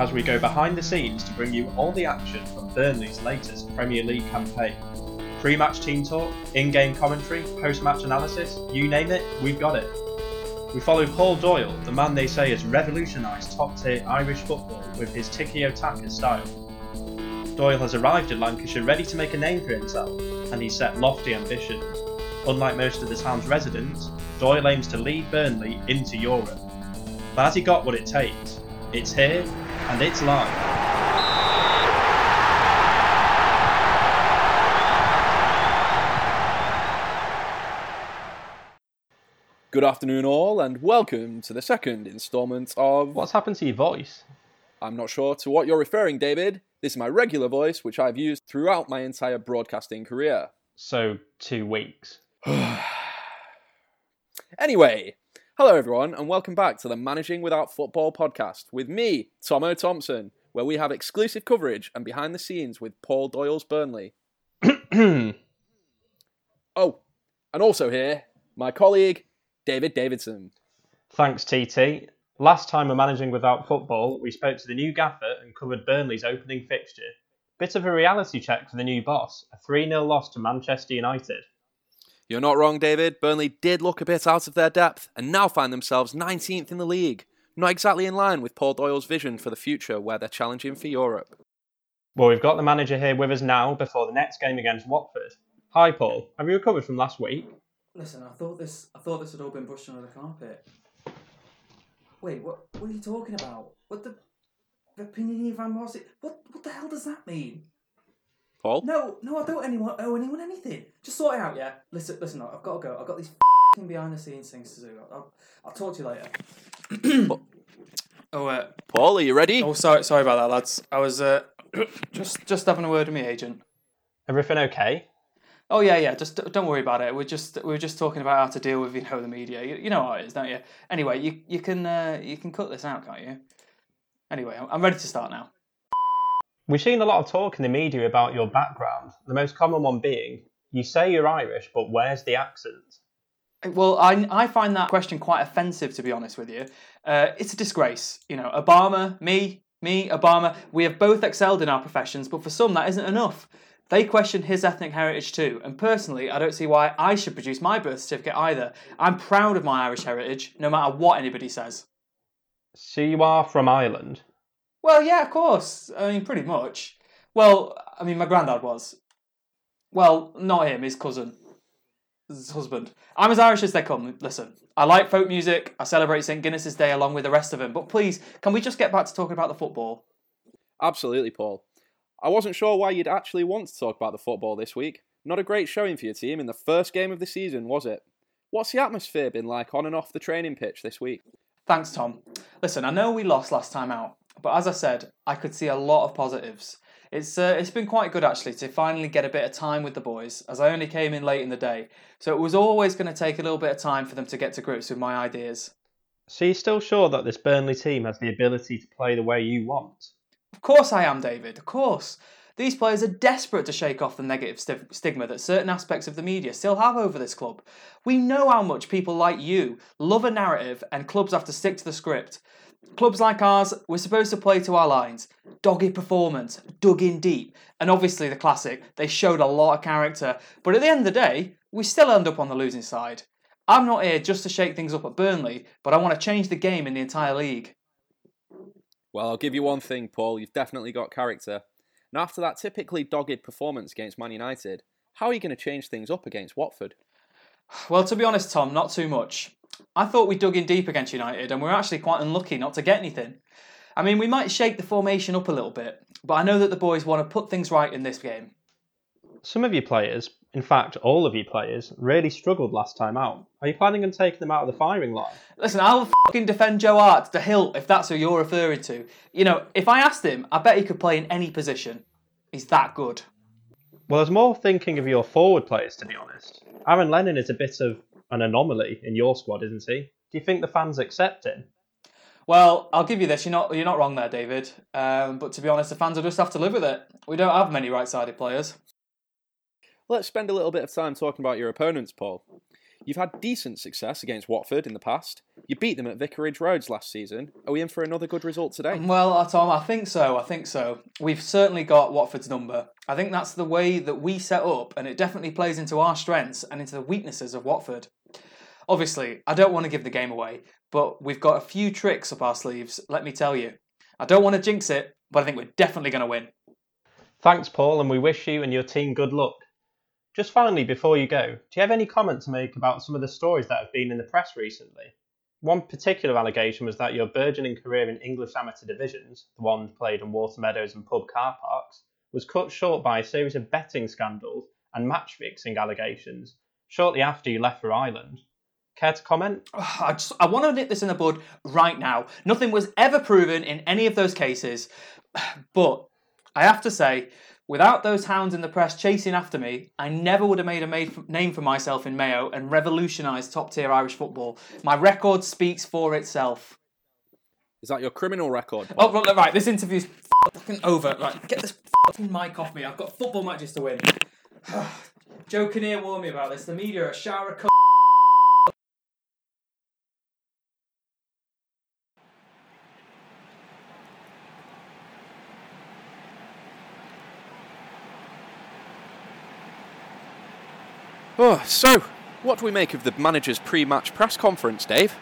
as we go behind the scenes to bring you all the action from Burnley's latest Premier League campaign. Pre match team talk, in game commentary, post match analysis, you name it, we've got it. We follow Paul Doyle, the man they say has revolutionised top tier Irish football with his tiki taka style. Doyle has arrived in Lancashire ready to make a name for himself, and he's set lofty ambitions. Unlike most of the town's residents, Doyle aims to lead Burnley into Europe. But has he got what it takes? It's here, and it's live. Good afternoon, all, and welcome to the second instalment of. What's happened to your voice? I'm not sure to what you're referring, David. This is my regular voice, which I've used throughout my entire broadcasting career. So, two weeks. anyway, hello everyone, and welcome back to the Managing Without Football podcast with me, Tomo Thompson, where we have exclusive coverage and behind the scenes with Paul Doyle's Burnley. oh, and also here, my colleague, David Davidson. Thanks, TT. Last time we're managing without football, we spoke to the new gaffer and covered Burnley's opening fixture. Bit of a reality check for the new boss, a 3 0 loss to Manchester United. You're not wrong, David. Burnley did look a bit out of their depth and now find themselves 19th in the league. Not exactly in line with Paul Doyle's vision for the future where they're challenging for Europe. Well, we've got the manager here with us now before the next game against Watford. Hi, Paul. Have you recovered from last week? Listen, I thought this. I thought this had all been brushed under the carpet. Wait, what? What are you talking about? What the? Vipinini Van Morrissey? What? What the hell does that mean? Paul? No, no, I don't anyone owe anyone anything. Just sort it out, yeah. Listen, listen. I've got to go. I've got these behind the scenes things to do. I'll, I'll talk to you later. oh, uh, Paul, are you ready? oh, sorry, sorry about that, lads. I was uh, just just having a word with my agent. Everything okay? Oh yeah, yeah. Just don't worry about it. We're just we were just talking about how to deal with you know the media. You, you know how it is, don't you? Anyway, you you can uh, you can cut this out, can't you? Anyway, I'm- I'm ready to start now. We've seen a lot of talk in the media about your background, the most common one being you say you're Irish, but where's the accent? Well, I I find that question quite offensive, to be honest with you. Uh, it's a disgrace. You know, Obama, me, me, Obama. We have both excelled in our professions, but for some that isn't enough. They question his ethnic heritage too, and personally, I don't see why I should produce my birth certificate either. I'm proud of my Irish heritage, no matter what anybody says. So you are from Ireland? Well, yeah, of course. I mean, pretty much. Well, I mean, my granddad was. Well, not him, his cousin. His husband. I'm as Irish as they come. Listen, I like folk music. I celebrate St. Guinness's Day along with the rest of them. But please, can we just get back to talking about the football? Absolutely, Paul. I wasn't sure why you'd actually want to talk about the football this week. Not a great showing for your team in the first game of the season, was it? What's the atmosphere been like on and off the training pitch this week? Thanks, Tom. Listen, I know we lost last time out, but as I said, I could see a lot of positives. It's uh, it's been quite good actually to finally get a bit of time with the boys, as I only came in late in the day, so it was always going to take a little bit of time for them to get to grips with my ideas. So you're still sure that this Burnley team has the ability to play the way you want? Of course I am, David. Of course. These players are desperate to shake off the negative st- stigma that certain aspects of the media still have over this club. We know how much people like you love a narrative and clubs have to stick to the script. Clubs like ours, we're supposed to play to our lines. Dogged performance, dug in deep, and obviously the classic, they showed a lot of character. But at the end of the day, we still end up on the losing side. I'm not here just to shake things up at Burnley, but I want to change the game in the entire league. Well, I'll give you one thing, Paul. You've definitely got character. And after that typically dogged performance against Man United, how are you going to change things up against Watford? Well, to be honest, Tom, not too much. I thought we dug in deep against United and we are actually quite unlucky not to get anything. I mean, we might shake the formation up a little bit, but I know that the boys want to put things right in this game. Some of your players, in fact, all of your players, really struggled last time out. Are you planning on taking them out of the firing line? Listen, I'll fucking defend Joe Hart to hilt if that's who you're referring to. You know, if I asked him, I bet he could play in any position. He's that good. Well, I was more thinking of your forward players, to be honest. Aaron Lennon is a bit of an anomaly in your squad, isn't he? Do you think the fans accept him? Well, I'll give you this. You're not you're not wrong there, David. Um, but to be honest, the fans will just have to live with it. We don't have many right-sided players. Let's spend a little bit of time talking about your opponents, Paul. You've had decent success against Watford in the past. You beat them at Vicarage Roads last season. Are we in for another good result today? Well, uh, Tom, I think so. I think so. We've certainly got Watford's number. I think that's the way that we set up, and it definitely plays into our strengths and into the weaknesses of Watford. Obviously, I don't want to give the game away, but we've got a few tricks up our sleeves, let me tell you. I don't want to jinx it, but I think we're definitely going to win. Thanks, Paul, and we wish you and your team good luck. Just finally, before you go, do you have any comment to make about some of the stories that have been in the press recently? One particular allegation was that your burgeoning career in English amateur divisions, the one played on water meadows and pub car parks, was cut short by a series of betting scandals and match fixing allegations shortly after you left for Ireland. Care to comment? I just I want to nip this in the bud right now. Nothing was ever proven in any of those cases, but I have to say, without those hounds in the press chasing after me, I never would have made a made name for myself in Mayo and revolutionised top tier Irish football. My record speaks for itself. Is that your criminal record? Oh, right, right, this interview's fucking over. Right, get this fucking mic off me. I've got football matches to win. Joe Kinnear warned me about this. The media are a shower of Oh, so, what do we make of the manager's pre match press conference, Dave?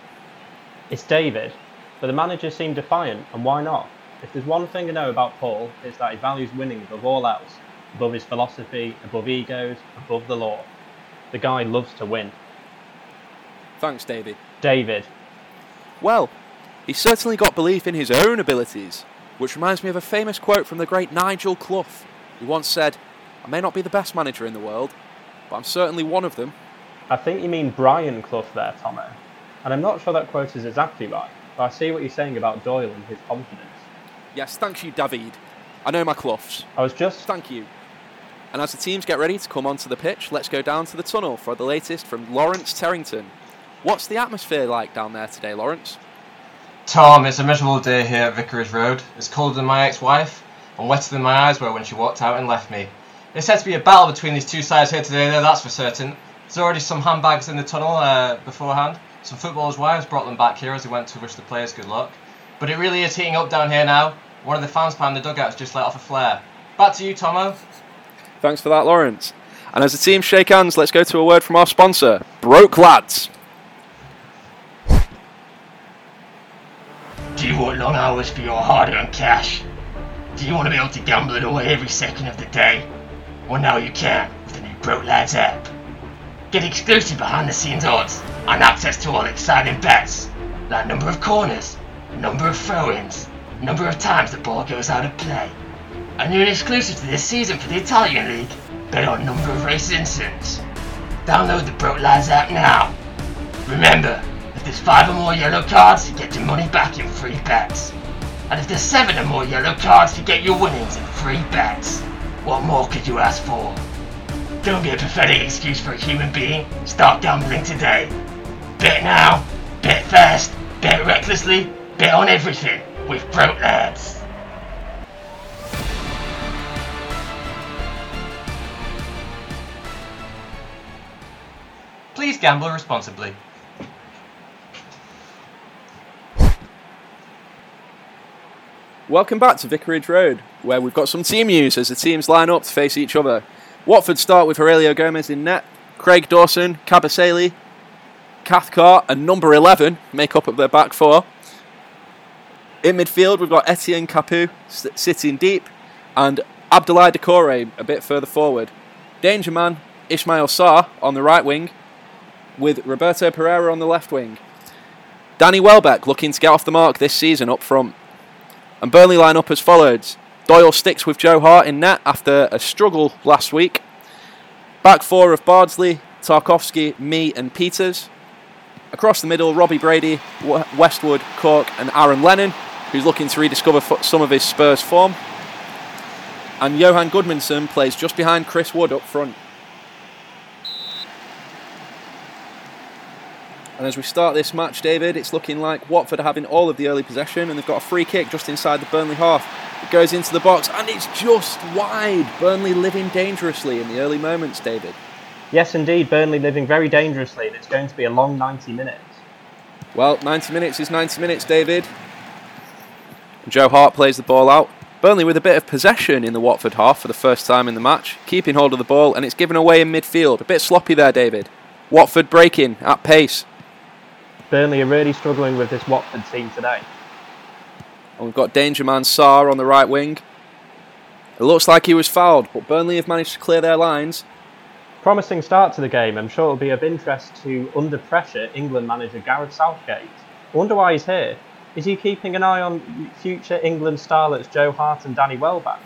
It's David, but the manager seemed defiant, and why not? If there's one thing I know about Paul, it's that he values winning above all else, above his philosophy, above egos, above the law. The guy loves to win. Thanks, Davey. David. Well, he certainly got belief in his own abilities, which reminds me of a famous quote from the great Nigel Clough, who once said, I may not be the best manager in the world, but I'm certainly one of them. I think you mean Brian Clough there, Tomo. And I'm not sure that quote is exactly right, but I see what you're saying about Doyle and his confidence. Yes, thank you, David. I know my Cloughs. I was just. Thank you. And as the teams get ready to come onto the pitch, let's go down to the tunnel for the latest from Lawrence Terrington. What's the atmosphere like down there today, Lawrence? Tom, it's a miserable day here at Vicarage Road. It's colder than my ex-wife, and wetter than my eyes were when she walked out and left me. There's said to be a battle between these two sides here today, though, that's for certain. There's already some handbags in the tunnel uh, beforehand. Some footballers' wives brought them back here as they went to wish the players good luck. But it really is heating up down here now. One of the fans behind the dugouts just let off a flare. Back to you, Tomo. Thanks for that, Lawrence. And as the teams shake hands, let's go to a word from our sponsor, Broke Lads. Do you want long hours for your hard-earned cash? Do you want to be able to gamble it away every second of the day? Well, now you can with the new Broke Lads app. Get exclusive behind-the-scenes odds and access to all exciting bets, like number of corners, number of throw-ins, number of times the ball goes out of play. And you're an exclusive to this season for the Italian League. Bet on number of race incidents. Download the Broke Lads app now. Remember, if there's five or more yellow cards, you get your money back in free bets. And if there's seven or more yellow cards, you get your winnings in free bets. What more could you ask for? Don't be a pathetic excuse for a human being. Start gambling today. Bet now, bet fast, bet recklessly, bet on everything with Broke Lads. Please gamble responsibly. Welcome back to Vicarage Road, where we've got some team news as the teams line up to face each other. Watford start with Heurelho Gomes in net, Craig Dawson, Kabasele, Cathcart, and number 11 make up of their back four. In midfield, we've got Etienne Capoue sitting deep, and Abdoulaye Doucouré a bit further forward. Danger man Ismaïla Sarr on the right wing, with Roberto Pereyra on the left wing. Danny Welbeck looking to get off the mark this season up front. And Burnley line up as follows. Doyle sticks with Joe Hart in net after a struggle last week. Back four of Bardsley, Tarkowski, Mee, and Pieters. Across the middle, Robbie Brady, Westwood, Cork, and Aaron Lennon, who's looking to rediscover some of his Spurs form. And Johann Gudmundsson plays just behind Chris Wood up front. And as we start this match, David, it's looking like Watford are having all of the early possession and they've got a free kick just inside the Burnley half. It goes into the box and it's just wide. Burnley living dangerously in the early moments, David. Yes, indeed, Burnley living very dangerously, and it's going to be a long 90 minutes. Well, 90 minutes is 90 minutes, David. Joe Hart plays the ball out. Burnley with a bit of possession in the Watford half for the first time in the match, keeping hold of the ball, and it's given away in midfield. A bit sloppy there, David. Watford breaking at pace. Burnley are really struggling with this Watford team today. And we've got danger man Sarr on the right wing. It looks like he was fouled, but Burnley have managed to clear their lines. Promising start to the game. I'm sure it'll be of interest to, under pressure, England manager Gareth Southgate. I wonder why he's here. Is he keeping an eye on future England starlets Joe Hart and Danny Welbeck?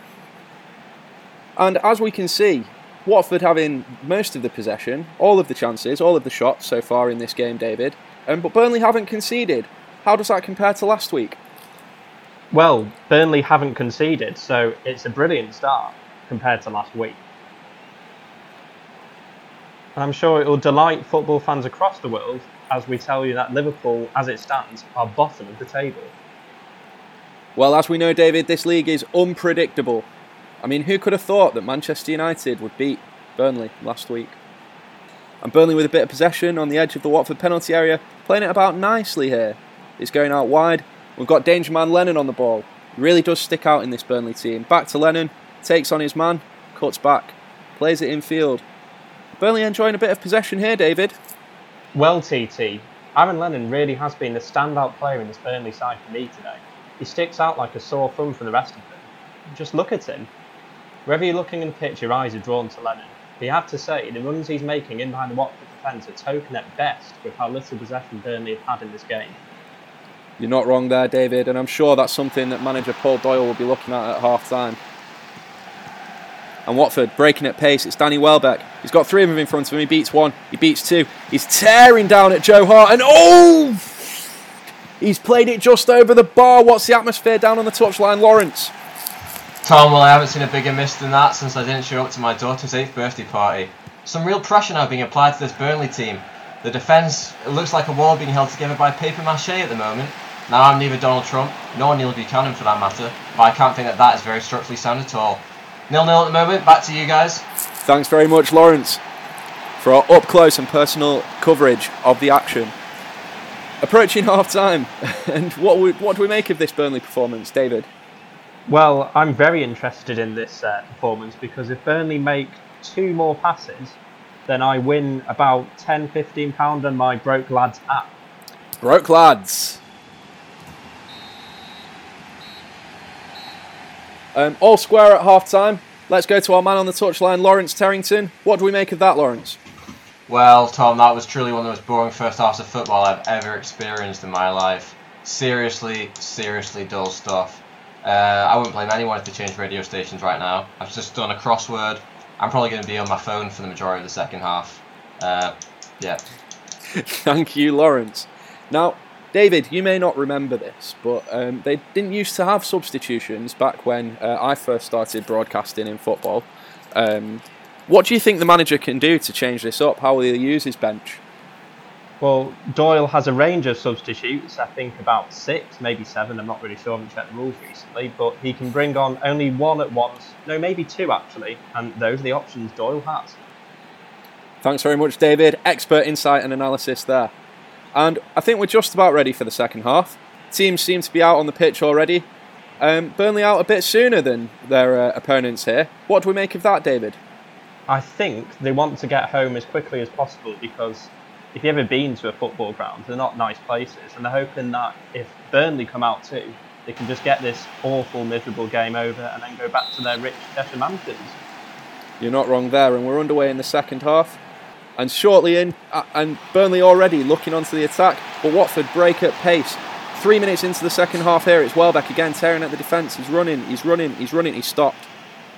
And as we can see, Watford having most of the possession, all of the chances, all of the shots so far in this game, David. Um, but Burnley haven't conceded. How does that compare to last week? Well, Burnley haven't conceded, so it's a brilliant start compared to last week. And I'm sure it will delight football fans across the world as we tell you that Liverpool, as it stands, are bottom of the table. Well, as we know, David, this league is unpredictable. I mean, who could have thought that Manchester United would beat Burnley last week? And Burnley with a bit of possession on the edge of the Watford penalty area, playing it about nicely here. It's going out wide. We've got danger man Lennon on the ball. Really does stick out in this Burnley team. Back to Lennon, takes on his man, cuts back, plays it in field. Burnley enjoying a bit of possession here, David. Well, TT, Aaron Lennon really has been the standout player in this Burnley side for me today. He sticks out like a sore thumb from the rest of them. Just look at him. Wherever you're looking in the pitch, your eyes are drawn to Lennon. But you have to say, the runs he's making in behind the Watford defence are token at best with how little possession Burnley have had in this game. You're not wrong there, David, and I'm sure that's something that manager Paul Doyle will be looking at at half time. And Watford breaking at pace. It's Danny Welbeck. He's got three of them in front of him. He beats one. He beats two. He's tearing down at Joe Hart. And oh! He's played it just over the bar. What's the atmosphere down on the touchline, Lawrence? Tom, well, I haven't seen a bigger miss than that since I didn't show up to my daughter's 8th birthday party. Some real pressure now being applied to this Burnley team. The defence looks like a wall being held together by paper mache at the moment. Now, I'm neither Donald Trump nor Neil Buchanan for that matter, but I can't think that that is very structurally sound at all. Nil nil at the moment. Back to you guys. Thanks very much, Lawrence, for our up close and personal coverage of the action. Approaching half time, and what we, what do we make of this Burnley performance, David? Well, I'm very interested in this uh, performance because if Burnley make two more passes, then I win about 10 15 pound on my Broke Lads app. Broke lads. Um, all square at half time. Let's go to our man on the touchline, Lawrence Terrington. What do we make of that, Lawrence? Well, Tom, that was truly one of the most boring first halves of football I've ever experienced in my life. Seriously, seriously dull stuff. Uh, I wouldn't blame anyone if they changed radio stations right now. I've just done a crossword. I'm probably going to be on my phone for the majority of the second half. Uh, yeah. Thank you, Lawrence. Now, David, you may not remember this, but um, they didn't used to have substitutions back when uh, I first started broadcasting in football. Um, what do you think the manager can do to change this up? How will he use his bench? Well, Doyle has a range of substitutes, I think about six, maybe seven, I'm not really sure, I haven't checked the rules recently, but he can bring on only one at once, no, maybe two actually, and those are the options Doyle has. Thanks very much, David. Expert insight and analysis there. And I think we're just about ready for the second half. Teams seem to be out on the pitch already. Um, Burnley out a bit sooner than their uh, opponents here. What do we make of that, David? I think they want to get home as quickly as possible because if you've ever been to a football ground, they're not nice places, and they're hoping that if Burnley come out too, they can just get this awful, miserable game over and then go back to their rich Cheshire mansions. You're not wrong there, and we're underway in the second half. And shortly in, and Burnley already looking onto the attack, but Watford break at pace. Three minutes into the second half here, it's Welbeck again tearing at the defence. He's running, he's running, he's running, he's stopped.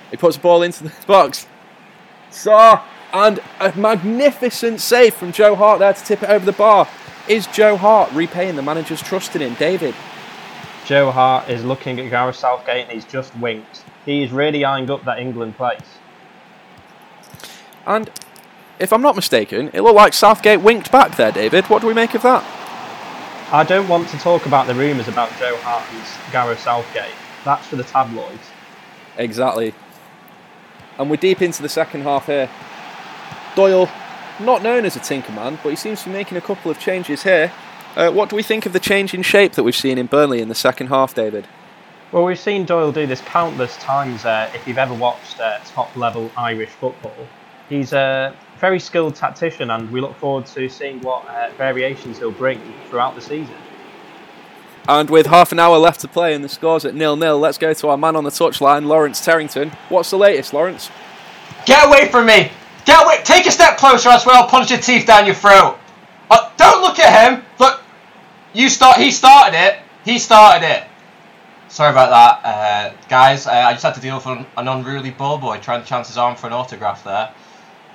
He puts the ball into the box. Sarr, and a magnificent save from Joe Hart there to tip it over the bar. Is Joe Hart repaying the manager's trust in him? David? Joe Hart is looking at Gareth Southgate and he's just winked. He's really eyeing up that England place. And if I'm not mistaken, it looked like Southgate winked back there, David. What do we make of that? I don't want to talk about the rumours about Joe Hart and Gareth Southgate. That's for the tabloids. Exactly. And we're deep into the second half here. Doyle, not known as a Tinkerman, but he seems to be making a couple of changes here. Uh, what do we think of the change in shape that we've seen in Burnley in the second half, David? Well, we've seen Doyle do this countless times. Uh, if you've ever watched uh, top level Irish football, he's a very skilled tactician, and we look forward to seeing what uh, variations he'll bring throughout the season. And with half an hour left to play and the score's at nil nil, let's go to our man on the touchline, Lawrence Terrington. What's the latest, Lawrence? Get away from me! Get away! Take a step closer, I swear I'll punch your teeth down your throat. Uh, don't look at him. Look, you start. He started it. He started it. Sorry about that, uh, guys. Uh, I just had to deal with an, an unruly ball boy trying to chance his arm for an autograph there.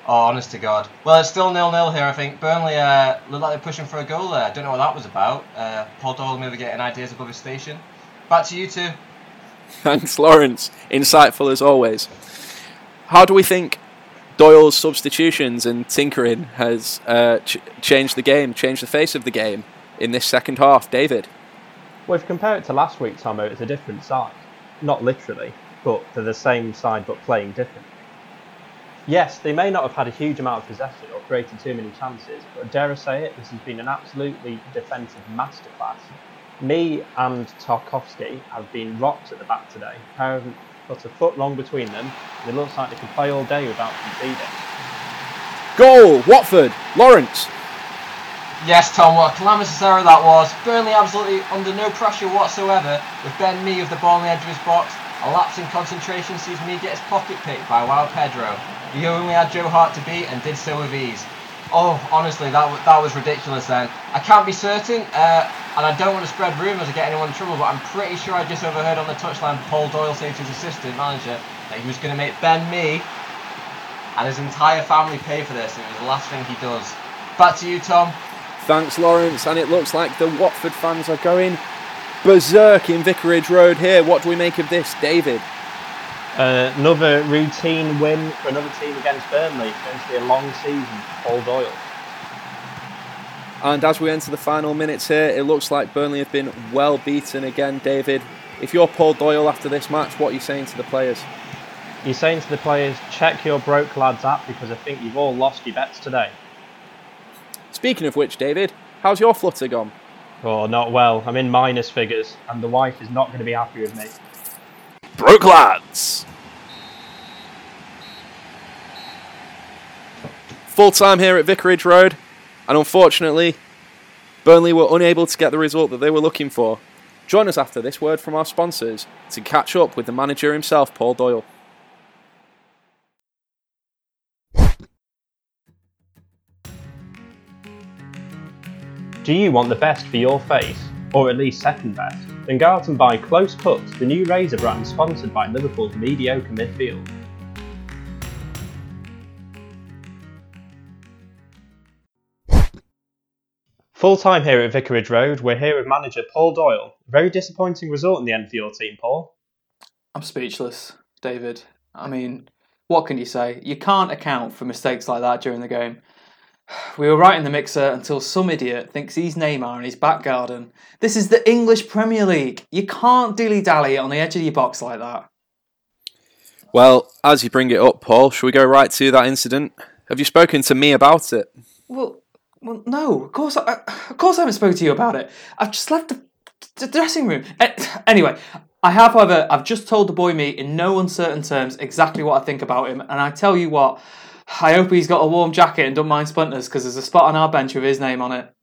Oh, honest to God. Well, it's still nil-nil here, I think. Burnley uh, look like they're pushing for a goal there. I don't know what that was about. Uh, Paul Doyle maybe getting ideas above his station. Back to you two. Thanks, Lawrence. Insightful as always. How do we think Doyle's substitutions and tinkering has uh, ch- changed the game, changed the face of the game in this second half, David? Well, if you compare it to last week, Tomo, it's a different side. Not literally, but they're the same side but playing differently. Yes, they may not have had a huge amount of possession or created too many chances, but dare I say it, this has been an absolutely defensive masterclass. Me and Tarkowski have been rocked at the back today. Got a foot long between them. and It looks like they could play all day without conceding. Goal, Watford, Lawrence. Yes, Tom, what a calamitous error that was. Burnley absolutely under no pressure whatsoever, with Ben Mee of the ball on the edge of his box. A lapse in concentration sees Mee get his pocket picked by Wild Pedro. He only had Joe Hart to beat and did so with ease. Oh, honestly, that, w- that was ridiculous then. I can't be certain, uh, and I don't want to spread rumours or get anyone in trouble, but I'm pretty sure I just overheard on the touchline Paul Doyle say to his assistant manager that he was going to make Ben Mee and his entire family pay for this, and it was the last thing he does. Back to you, Tom. Thanks, Lawrence. And it looks like the Watford fans are going berserk in Vicarage Road here. What do we make of this, David? Uh, another routine win for another team against Burnley. It's going to be a long season for Paul Doyle. And as we enter the final minutes here, it looks like Burnley have been well beaten again, David. If you're Paul Doyle after this match, what are you saying to the players? You're saying to the players, check your broke lads app because I think you've all lost your bets today. Speaking of which, David, how's your flutter gone? Oh, not well. I'm in minus figures, and the wife is not going to be happy with me. Broke lads! Full time here at Vicarage Road, and unfortunately, Burnley were unable to get the result that they were looking for. Join us after this word from our sponsors to catch up with the manager himself, Paul Doyle. Do you want the best for your face, or at least second best? Then go out and buy Close Cut, the new razor brand sponsored by Liverpool's mediocre midfield. Full time here at Vicarage Road, we're here with manager Paul Doyle. Very disappointing result in the end for your team, Paul. I'm speechless, David. I mean, what can you say? You can't account for mistakes like that during the game. We were right in the mixer until some idiot thinks he's Neymar in his back garden. This is the English Premier League. You can't dilly dally on the edge of your box like that. Well, as you bring it up, Paul, shall we go right to that incident? Have you spoken to me about it? Well, well, no. Of course, I, of course, I haven't spoken to you about it. I've just left the, the dressing room. Eh, Anyway, I have, however, I've just told the boy Mee in no uncertain terms exactly what I think about him, and I tell you what, I hope he's got a warm jacket and don't mind splinters because there's a spot on our bench with his name on it.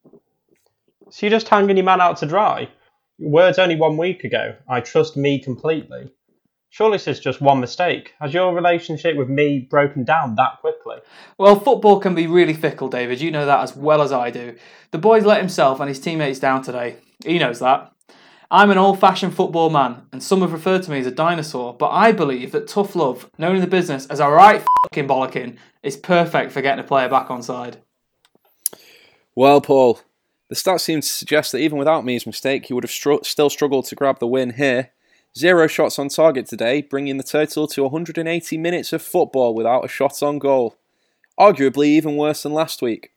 So you're just hanging your man out to dry? Your words only one week ago. I trust me completely. Surely this is just one mistake. Has your relationship with me broken down that quickly? Well, football can be really fickle, David. You know that as well as I do. The boy's let himself and his teammates down today. He knows that. I'm an old fashioned football man, and some have referred to me as a dinosaur, but I believe that tough love, known in the business as a right fucking bollocking, is perfect for getting a player back on side. Well, Paul, the stats seem to suggest that even without Mee's mistake, he would have still struggled to grab the win here. Zero shots on target today, bringing the total to 180 minutes of football without a shot on goal. Arguably even worse than last week.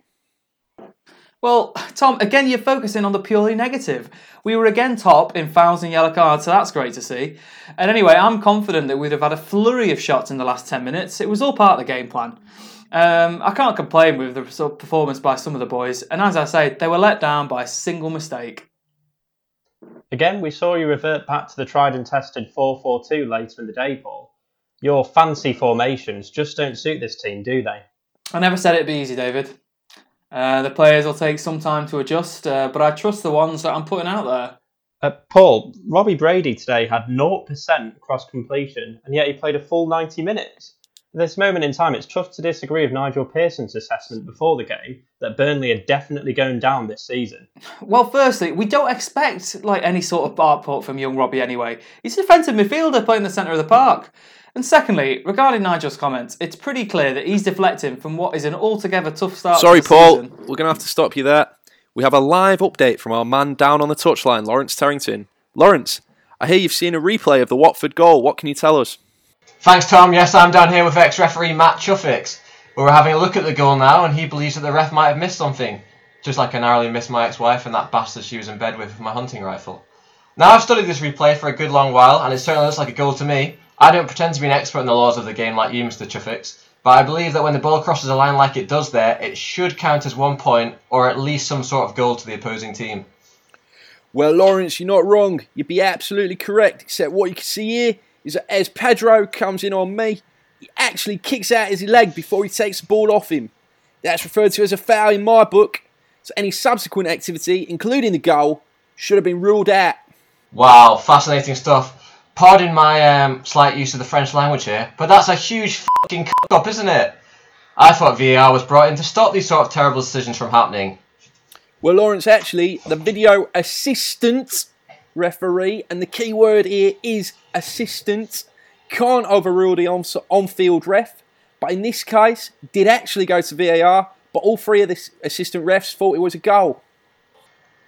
Well, Tom, again, you're focusing on the purely negative. We were again top in fouls and yellow cards, so that's great to see. And anyway, I'm confident that we'd have had a flurry of shots in the last 10 minutes. It was all part of the game plan. Um, I can't complain with the performance by some of the boys, and as I say, they were let down by a single mistake. Again, we saw you revert back to the tried and tested 4 4 2 later in the day, Paul. Your fancy formations just don't suit this team, do they? I never said it'd be easy, David. Uh, the players will take some time to adjust, uh, but I trust the ones that I'm putting out there. Uh, Paul, Robbie Brady today had 0% cross completion, and yet he played a full 90 minutes. At this moment in time, it's tough to disagree with Nigel Pearson's assessment before the game that Burnley are definitely going down this season. Well, firstly, we don't expect like any sort of output from young Robbie anyway. He's a defensive midfielder playing the centre of the park. And secondly, regarding Nigel's comments, it's pretty clear that he's deflecting from what is an altogether tough start. to Sorry, the Paul. season. We're going to have to stop you there. We have a live update from our man down on the touchline, Lawrence Terrington. Lawrence, I hear you've seen a replay of the Watford goal. What can you tell us? Thanks, Tom. Yes, I'm down here with ex-referee Matt Chuffix. We're having a look at the goal now, and he believes that the ref might have missed something, just like I narrowly missed my ex-wife and that bastard she was in bed with with my hunting rifle. Now I've studied this replay for a good long while, and it certainly looks like a goal to me. I don't pretend to be an expert in the laws of the game like you, Mr. Chuffix, but I believe that when the ball crosses a line like it does there, it should count as one point, or at least some sort of goal to the opposing team. Well, Lawrence, you're not wrong. You'd be absolutely correct, except what you can see here is that as Pedro comes in on me, he actually kicks out his leg before he takes the ball off him. That's referred to as a foul in my book, so any subsequent activity, including the goal, should have been ruled out. Wow, fascinating stuff. Pardon my um, slight use of the French language here, but that's a huge fucking cock up, isn't it? I thought VAR was brought in to stop these sort of terrible decisions from happening. Well, Lawrence, actually, the video assistant referee, and the key word here is assistant, can't overrule the on- on-field ref, but in this case, did actually go to VAR, but all three of the assistant refs thought it was a goal.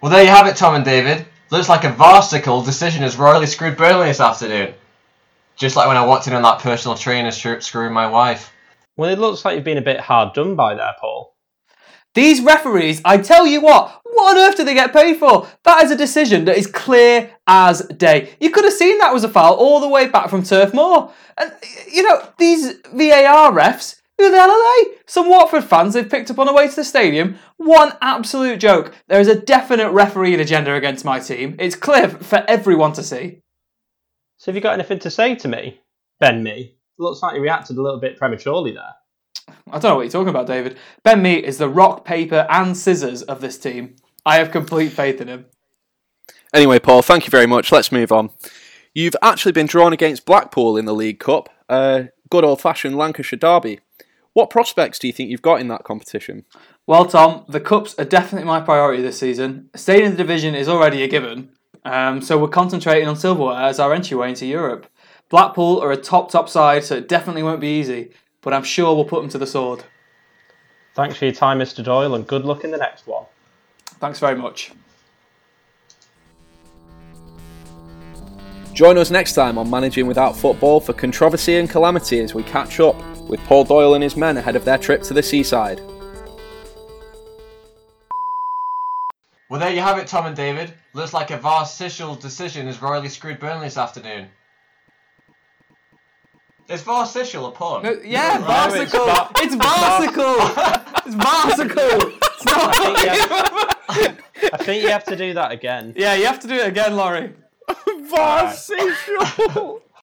Well, there you have it, Tom and David. Looks like a farcical decision has royally screwed Burnley this afternoon. Just like when I walked in on that personal trainer sh- screwing my wife. Well, it looks like you've been a bit hard done by there, Paul. These referees, I tell you what, what on earth do they get paid for? That is a decision that is clear as day. You could have seen that was a foul all the way back from Turf Moor. And, you know, these VAR refs, who the hell are they? Some Watford fans they've picked up on the way to the stadium. One absolute joke. There is a definite refereeing agenda against my team. It's clear for everyone to see. So have you got anything to say to me, Ben Mee? Looks like you reacted a little bit prematurely there. I don't know what you're talking about, David. Ben Mee is the rock, paper, and scissors of this team. I have complete faith in him. Anyway, Paul, thank you very much. Let's move on. You've actually been drawn against Blackpool in the League Cup, a good old-fashioned Lancashire derby. What prospects do you think you've got in that competition? Well, Tom, the cups are definitely my priority this season. Staying in the division is already a given, um, so we're concentrating on silverware as our entryway into Europe. Blackpool are a top, top side, so it definitely won't be easy, but I'm sure we'll put them to the sword. Thanks for your time, Mr. Doyle, and good luck in the next one. Thanks very much. Join us next time on Managing Without Football for controversy and calamity as we catch up with Paul Doyle and his men ahead of their trip to the seaside. Well, there you have it, Tom and David. Looks like a farcical decision has royally screwed Burnley this afternoon. Is farcical a pun? No, yeah, No, farcical. it's It's farcical. It's farcical. It's not. I think you have to do that again. yeah, you have to do it again, Laurie. Farcical!